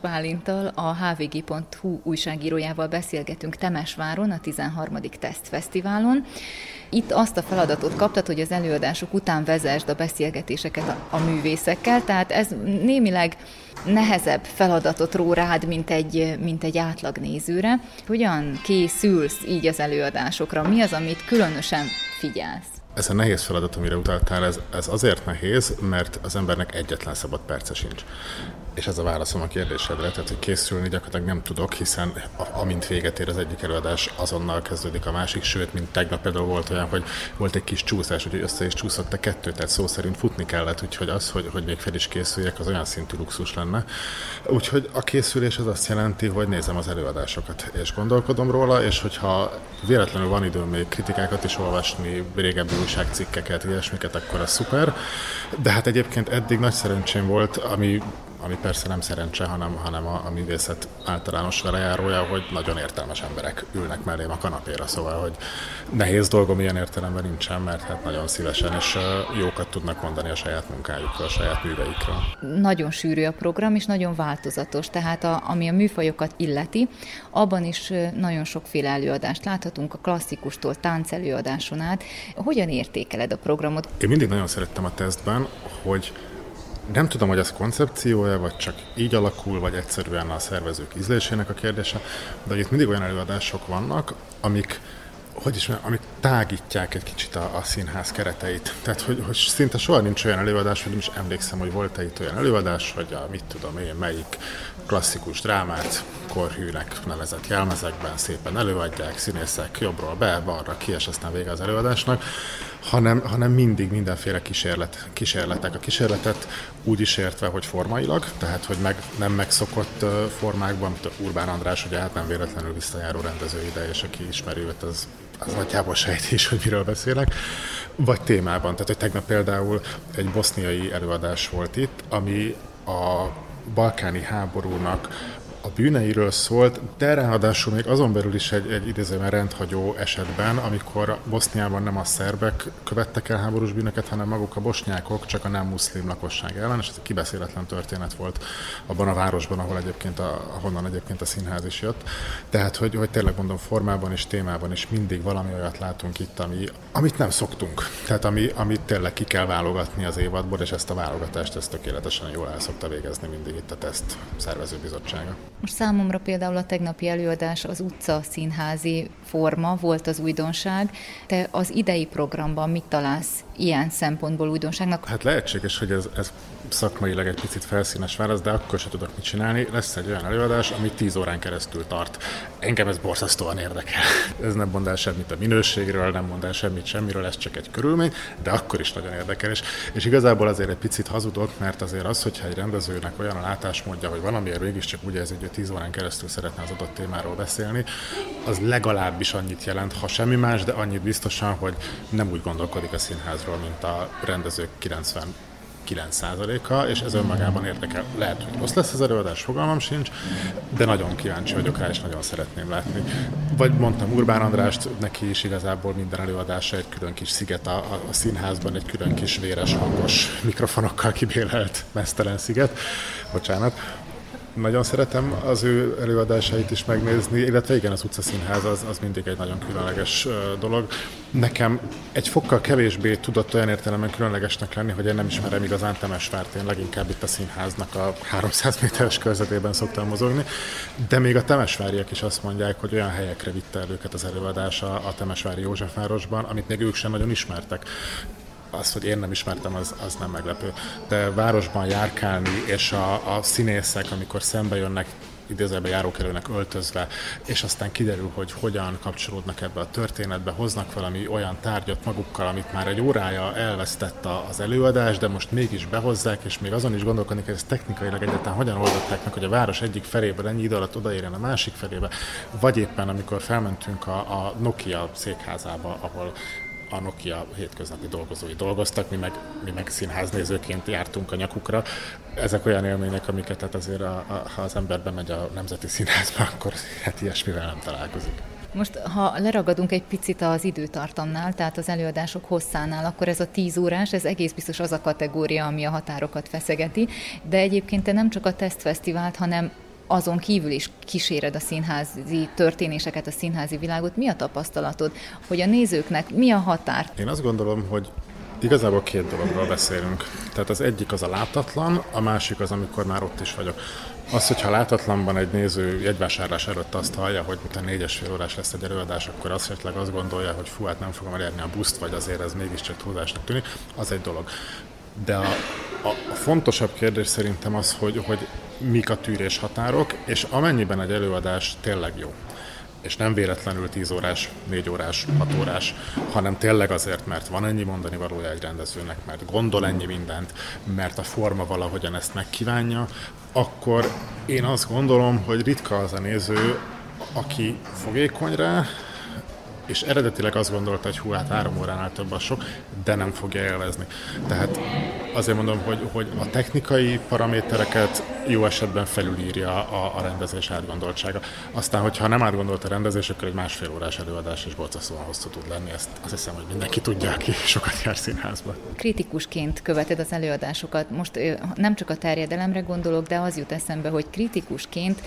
Kovács Bálintal, a hvg.hu újságírójával beszélgetünk Temesváron, a 13. Tesztfesztiválon. Itt azt a feladatot kaptad, hogy az előadások után vezesd a beszélgetéseket a, a művészekkel, tehát ez némileg nehezebb feladatot ró rád, mint egy, mint egy átlag nézőre. Hogyan készülsz így az előadásokra? Mi az, amit különösen figyelsz? Ez a nehéz feladat, amire utaltál, ez, ez azért nehéz, mert az embernek egyetlen szabad perce sincs és ez a válaszom a kérdésedre, tehát hogy készülni gyakorlatilag nem tudok, hiszen amint véget ér az egyik előadás, azonnal kezdődik a másik, sőt, mint tegnap például volt olyan, hogy volt egy kis csúszás, úgyhogy össze is csúszott a kettő, tehát szó szerint futni kellett, úgyhogy az, hogy, hogy még fel is készüljek, az olyan szintű luxus lenne. Úgyhogy a készülés az azt jelenti, hogy nézem az előadásokat, és gondolkodom róla, és hogyha véletlenül van időm még kritikákat is olvasni, régebbi újságcikkeket, ilyesmiket, akkor az szuper. De hát egyébként eddig nagy szerencsém volt, ami ami persze nem szerencse, hanem, hanem a, a művészet általános velejárója, hogy nagyon értelmes emberek ülnek mellém a kanapéra, szóval, hogy nehéz dolgom ilyen értelemben nincsen, mert hát nagyon szívesen és jókat tudnak mondani a saját munkájukról, a saját műveikről. Nagyon sűrű a program, és nagyon változatos, tehát a, ami a műfajokat illeti, abban is nagyon sokféle előadást láthatunk, a klasszikustól táncelőadáson át. Hogyan értékeled a programot? Én mindig nagyon szerettem a tesztben, hogy nem tudom, hogy ez koncepciója, vagy csak így alakul, vagy egyszerűen a szervezők ízlésének a kérdése, de itt mindig olyan előadások vannak, amik hogy is amik tágítják egy kicsit a, a színház kereteit. Tehát, hogy, hogy szinte soha nincs olyan előadás, hogy is emlékszem, hogy volt-e itt olyan előadás, hogy a, mit tudom én, melyik klasszikus drámát korhűnek nevezett jelmezekben szépen előadják, színészek jobbról be, balra ki, és aztán vége az előadásnak, hanem, hanem mindig mindenféle kísérlet, kísérletek. A kísérletet úgy is értve, hogy formailag, tehát hogy meg, nem megszokott formákban, mint a Urbán András, ugye hát nem véletlenül visszajáró rendező ide, és aki ismeri őt, az, az nagyjából sejti is, hogy miről beszélek, vagy témában. Tehát, hogy tegnap például egy boszniai előadás volt itt, ami a balkáni háborúnak a bűneiről szólt, de ráadásul még azon belül is egy, egy idézőben rendhagyó esetben, amikor Boszniában nem a szerbek követtek el háborús bűnöket, hanem maguk a bosnyákok, csak a nem muszlim lakosság ellen, és ez egy kibeszéletlen történet volt abban a városban, ahol egyébként a, ahonnan egyébként a színház is jött. Tehát, hogy, hogy tényleg mondom, formában és témában is mindig valami olyat látunk itt, ami, amit nem szoktunk. Tehát ami, amit tényleg ki kell válogatni az évadból, és ezt a válogatást ezt tökéletesen jól el szokta végezni mindig itt a teszt szervezőbizottsága. Most számomra például a tegnapi előadás az utca színházi forma volt az újdonság. Te az idei programban mit találsz ilyen szempontból újdonságnak? Hát lehetséges, hogy ez, ez szakmailag egy picit felszínes válasz, de akkor sem tudok mit csinálni. Lesz egy olyan előadás, ami 10 órán keresztül tart. Engem ez borzasztóan érdekel. Ez nem mond el semmit a minőségről, nem mond el semmit semmiről, ez csak egy körülmény, de akkor is nagyon érdekel. És, és igazából azért egy picit hazudok, mert azért az, hogyha egy rendezőnek olyan a látásmódja, hogy valamiért mégiscsak úgy érzi, hogy 10 órán keresztül szeretne az adott témáról beszélni, az legalábbis annyit jelent, ha semmi más, de annyit biztosan, hogy nem úgy gondolkodik a színházról, mint a rendezők 90 9%-a, és ez önmagában érdekel. Lehet, hogy rossz lesz az előadás, fogalmam sincs, de nagyon kíváncsi vagyok rá, és nagyon szeretném látni. Vagy mondtam Urbán Andrást, neki is igazából minden előadása egy külön kis sziget a, a, színházban, egy külön kis véres hangos mikrofonokkal kibélelt mesztelen sziget. Bocsánat nagyon szeretem az ő előadásait is megnézni, illetve igen, az utcaszínház az, az mindig egy nagyon különleges dolog. Nekem egy fokkal kevésbé tudott olyan értelemben különlegesnek lenni, hogy én nem ismerem igazán Temesvárt, én leginkább itt a színháznak a 300 méteres körzetében szoktam mozogni, de még a temesváriak is azt mondják, hogy olyan helyekre vitte el őket az előadása a Temesvári Józsefvárosban, amit még ők sem nagyon ismertek az, hogy én nem ismertem, az, az nem meglepő. De városban járkálni, és a, a színészek, amikor szembe jönnek idézőben járókelőnek öltözve, és aztán kiderül, hogy hogyan kapcsolódnak ebbe a történetbe, hoznak valami olyan tárgyat magukkal, amit már egy órája elvesztett az előadás, de most mégis behozzák, és még azon is gondolkodni hogy ez technikailag egyáltalán hogyan oldották meg, hogy a város egyik feléből ennyi idő alatt odaérjen a másik felébe, vagy éppen amikor felmentünk a, a Nokia székházába, ahol a Nokia hétköznapi dolgozói dolgoztak, mi meg, mi meg színháznézőként jártunk a nyakukra. Ezek olyan élmények, amiket hát azért, a, a, ha az ember bemegy a Nemzeti Színházba, akkor hát ilyesmivel nem találkozik. Most, ha leragadunk egy picit az időtartamnál, tehát az előadások hosszánál, akkor ez a tíz órás, ez egész biztos az a kategória, ami a határokat feszegeti, de egyébként te nem csak a tesztfesztivált, hanem azon kívül is kíséred a színházi történéseket, a színházi világot. Mi a tapasztalatod, hogy a nézőknek mi a határ? Én azt gondolom, hogy Igazából két dologról beszélünk. Tehát az egyik az a látatlan, a másik az, amikor már ott is vagyok. Az, hogyha látatlanban egy néző jegyvásárlás előtt azt hallja, hogy a négyes fél órás lesz egy előadás, akkor azt esetleg azt gondolja, hogy fú, hát nem fogom elérni a buszt, vagy azért ez mégiscsak túlzásnak tűnik, az egy dolog. De a, a, a fontosabb kérdés szerintem az, hogy, hogy mik a tűrés határok, és amennyiben egy előadás tényleg jó, és nem véletlenül 10 órás, 4 órás, 6 órás, hanem tényleg azért, mert van ennyi mondani valója egy rendezőnek, mert gondol ennyi mindent, mert a forma valahogyan ezt megkívánja, akkor én azt gondolom, hogy ritka az a néző, aki fogékony rá, és eredetileg azt gondolta, hogy hú, hát három óránál több a sok, de nem fogja élvezni. Tehát azért mondom, hogy, hogy a technikai paramétereket jó esetben felülírja a, a rendezés átgondoltsága. Aztán, hogyha nem átgondolt a rendezés, akkor egy másfél órás előadás is borzasztóan hosszú tud lenni. Ezt azt hiszem, hogy mindenki tudja, aki sokat jár színházba. Kritikusként követed az előadásokat. Most nem csak a terjedelemre gondolok, de az jut eszembe, hogy kritikusként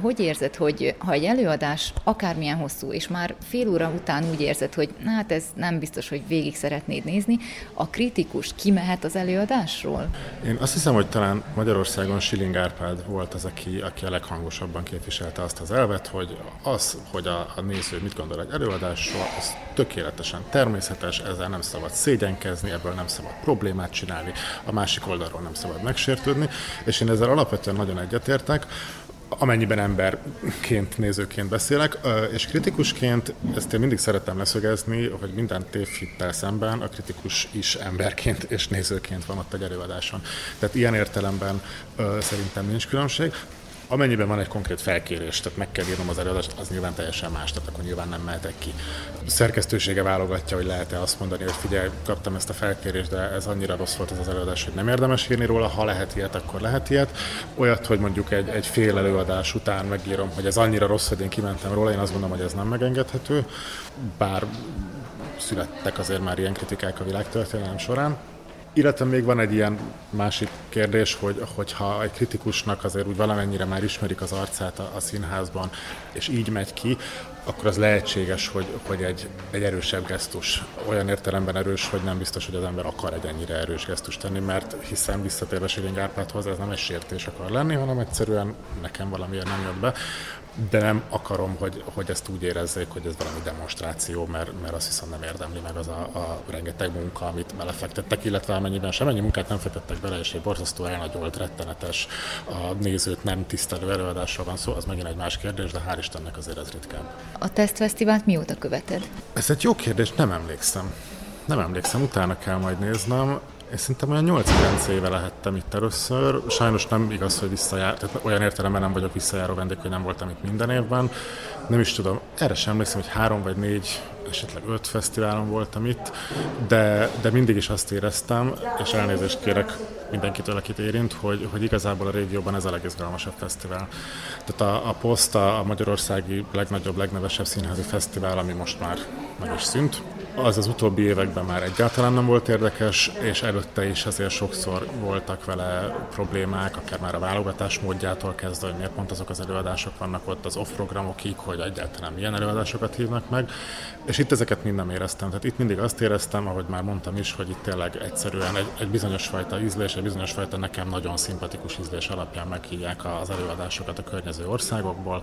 hogy érzed, hogy ha egy előadás akármilyen hosszú, és már fél óra után úgy érzed, hogy hát ez nem biztos, hogy végig szeretnéd nézni, a kritikus kimehet az előadásról? Én azt hiszem, hogy talán Magyarországon Schilling Árpád volt az, aki, aki a leghangosabban képviselte azt az elvet, hogy az, hogy a, a néző mit gondol egy előadásról, az tökéletesen természetes, ezzel nem szabad szégyenkezni, ebből nem szabad problémát csinálni, a másik oldalról nem szabad megsértődni, és én ezzel alapvetően nagyon egyetértek amennyiben emberként, nézőként beszélek, és kritikusként ezt én mindig szeretem leszögezni, hogy minden tévhittel szemben a kritikus is emberként és nézőként van ott egy előadáson. Tehát ilyen értelemben szerintem nincs különbség. Amennyiben van egy konkrét felkérés, tehát meg kell írnom az előadást, az nyilván teljesen más, tehát akkor nyilván nem mehetek ki. A szerkesztősége válogatja, hogy lehet-e azt mondani, hogy figyelj, kaptam ezt a felkérést, de ez annyira rossz volt ez az előadás, hogy nem érdemes írni róla, ha lehet ilyet, akkor lehet ilyet. Olyat, hogy mondjuk egy, egy fél előadás után megírom, hogy ez annyira rossz, hogy én kimentem róla, én azt gondolom, hogy ez nem megengedhető, bár születtek azért már ilyen kritikák a világtörténelem során. Illetve még van egy ilyen másik kérdés, hogy hogyha egy kritikusnak azért úgy valamennyire már ismerik az arcát a, a színházban, és így megy ki, akkor az lehetséges, hogy, hogy egy, egy erősebb gesztus. Olyan értelemben erős, hogy nem biztos, hogy az ember akar egy ennyire erős gesztus tenni, mert hiszen visszatérve Siling Árpádhoz, ez nem egy sértés akar lenni, hanem egyszerűen nekem valamiért nem jött be de nem akarom, hogy, hogy ezt úgy érezzék, hogy ez valami demonstráció, mert, mert azt hiszem nem érdemli meg az a, a rengeteg munka, amit belefektettek, illetve amennyiben semennyi munkát nem fektettek bele, és egy borzasztó elnagyolt, rettenetes, a nézőt nem tisztelő előadásról van szó, az megint egy más kérdés, de hál' Istennek azért ez ritkán. A tesztfesztivált mióta követed? Ez egy jó kérdés, nem emlékszem. Nem emlékszem, utána kell majd néznem. Én szerintem olyan 8-9 éve lehettem itt először. Sajnos nem igaz, hogy visszajár, tehát olyan értelemben nem vagyok visszajáró vendég, hogy nem voltam itt minden évben. Nem is tudom, erre sem emlékszem, hogy három vagy négy, esetleg öt fesztiválon voltam itt, de, de mindig is azt éreztem, és elnézést kérek mindenkitől, akit érint, hogy, hogy igazából a régióban ez a legizgalmasabb fesztivál. Tehát a, a POST a magyarországi legnagyobb, legnevesebb színházi fesztivál, ami most már meg is szűnt, az az utóbbi években már egyáltalán nem volt érdekes, és előtte is azért sokszor voltak vele problémák, akár már a válogatás módjától kezdve, hogy miért pont azok az előadások vannak ott az off-programokig, hogy egyáltalán milyen előadásokat hívnak meg, és itt ezeket mind nem éreztem. Tehát itt mindig azt éreztem, ahogy már mondtam is, hogy itt tényleg egyszerűen egy, egy bizonyos fajta ízlés, egy bizonyos fajta nekem nagyon szimpatikus ízlés alapján meghívják az előadásokat a környező országokból,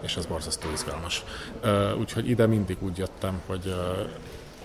és ez borzasztó izgalmas. Úgyhogy ide mindig úgy jöttem, hogy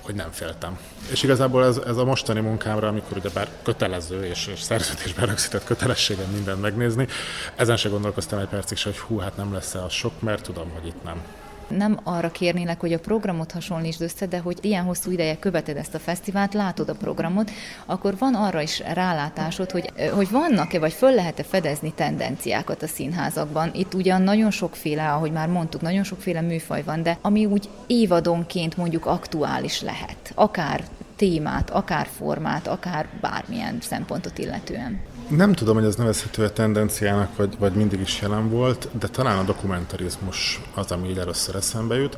hogy nem féltem. És igazából ez, ez a mostani munkámra, amikor ugye bár kötelező és, és szerződésben rögzített kötelességem mindent megnézni, ezen se gondolkoztam egy percig hogy hú, hát nem lesz-e az sok, mert tudom, hogy itt nem nem arra kérnélek, hogy a programot hasonlítsd össze, de hogy ilyen hosszú ideje követed ezt a fesztivált, látod a programot, akkor van arra is rálátásod, hogy, hogy vannak-e, vagy föl lehet-e fedezni tendenciákat a színházakban. Itt ugyan nagyon sokféle, ahogy már mondtuk, nagyon sokféle műfaj van, de ami úgy évadonként mondjuk aktuális lehet, akár témát, akár formát, akár bármilyen szempontot illetően. Nem tudom, hogy ez nevezhető a tendenciának, vagy, vagy mindig is jelen volt, de talán a dokumentarizmus az, ami így először eszembe jut.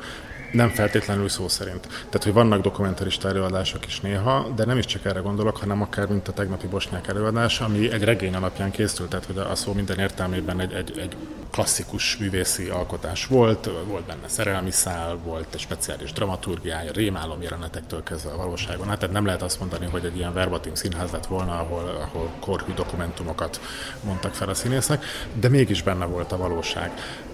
Nem feltétlenül szó szerint. Tehát, hogy vannak dokumentarista előadások is néha, de nem is csak erre gondolok, hanem akár mint a tegnapi bosnyák előadás, ami egy regény alapján készült, tehát hogy a szó minden értelmében egy, egy, egy klasszikus művészi alkotás volt, volt benne szerelmi szál, volt egy speciális dramaturgiája, rémálom jelenetektől kezdve a valóságon. Hát tehát nem lehet azt mondani, hogy egy ilyen verbatim színház lett volna, ahol, ahol korhű dokumentumokat mondtak fel a színészek, de mégis benne volt a valóság.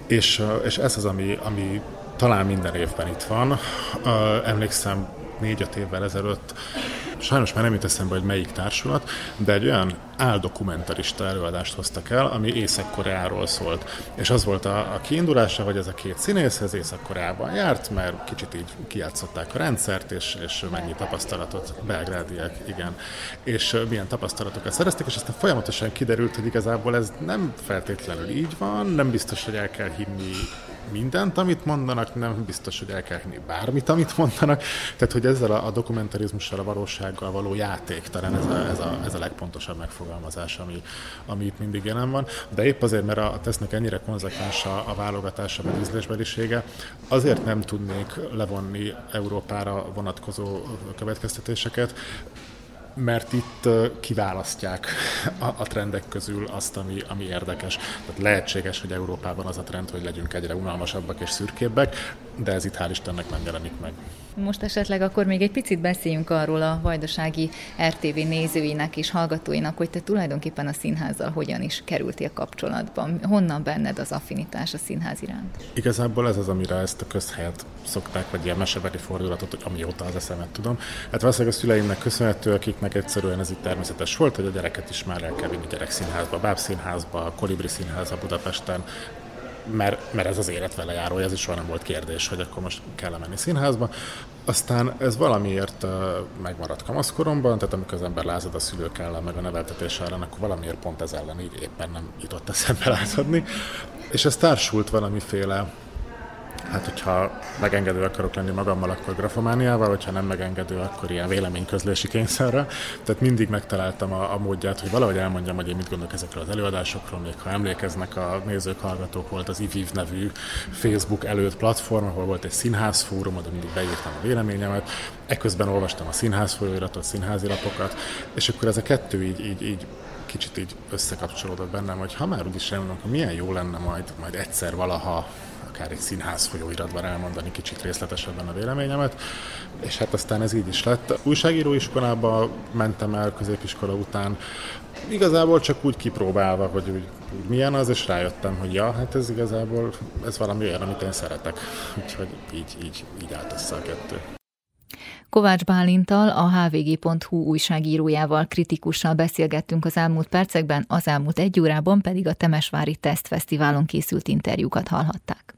És, és ez az, ami, ami talán minden évben itt van. Emlékszem, négy-öt évvel ezelőtt sajnos már nem jut eszembe, hogy melyik társulat, de egy olyan áldokumentarista előadást hoztak el, ami Észak-Koreáról szólt. És az volt a, a kiindulása, hogy ez a két színész, ez Észak-Koreában járt, mert kicsit így kijátszották a rendszert, és, és mennyi tapasztalatot, belgrádiák, igen, és milyen tapasztalatokat szereztek, és aztán folyamatosan kiderült, hogy igazából ez nem feltétlenül így van, nem biztos, hogy el kell hinni mindent, amit mondanak, nem biztos, hogy el kell hinni bármit, amit mondanak. Tehát, hogy ezzel a, a dokumentarizmussal, a valósággal való játék, talán ez a, ez a, ez a legpontosabb megfogalmazás, ami, ami itt mindig jelen van. De épp azért, mert a tesznek ennyire konzekvens a, a válogatása, vagy ízlésbelisége, azért nem tudnék levonni Európára vonatkozó következtetéseket, mert itt kiválasztják a, a trendek közül azt, ami, ami érdekes. Tehát lehetséges, hogy Európában az a trend, hogy legyünk egyre unalmasabbak és szürkébbek, de ez itt hál' Istennek nem jelenik meg. Most esetleg akkor még egy picit beszéljünk arról a vajdasági RTV nézőinek és hallgatóinak, hogy te tulajdonképpen a színházzal hogyan is kerültél kapcsolatban. Honnan benned az affinitás a színház iránt? Igazából ez az, amire ezt a közhelyet szokták, vagy ilyen mesebeli fordulatot, hogy amióta az eszemet tudom. Hát valószínűleg a szüleimnek köszönhető, akiknek egyszerűen ez így természetes volt, hogy a gyereket is már el kell vinni gyerekszínházba, bábszínházba, kolibri színházba Budapesten, mert, mert ez az élet vele járó, ez is soha nem volt kérdés, hogy akkor most kell menni színházba. Aztán ez valamiért megmaradt kamaszkoromban, tehát amikor az ember lázad a szülők ellen, meg a neveltetés ellen, akkor valamiért pont ez ellen így éppen nem jutott eszembe lázadni. És ez társult valamiféle hát hogyha megengedő akarok lenni magammal, akkor grafomániával, hogyha nem megengedő, akkor ilyen véleményközlési kényszerre. Tehát mindig megtaláltam a, a módját, hogy valahogy elmondjam, hogy én mit gondolok ezekről az előadásokról, még ha emlékeznek a nézők, hallgatók, volt az IVIV nevű Facebook előtt platform, ahol volt egy színház fórum, oda mindig beírtam a véleményemet, ekközben olvastam a színház folyóiratot, színházi lapokat, és akkor ez a kettő így, így, így kicsit így összekapcsolódott bennem, hogy ha már úgyis elmondom, milyen jó lenne majd, majd egyszer valaha akár egy színház folyóiratban elmondani kicsit részletesebben a véleményemet, és hát aztán ez így is lett. Újságíró iskolába mentem el középiskola után, igazából csak úgy kipróbálva, hogy úgy, úgy milyen az, és rájöttem, hogy ja, hát ez igazából ez valami olyan, amit én szeretek. Úgyhogy így, így, így állt össze a kettő. Kovács Bálintal, a hvg.hu újságírójával kritikussal beszélgettünk az elmúlt percekben, az elmúlt egy órában pedig a Temesvári Tesztfesztiválon készült interjúkat hallhatták.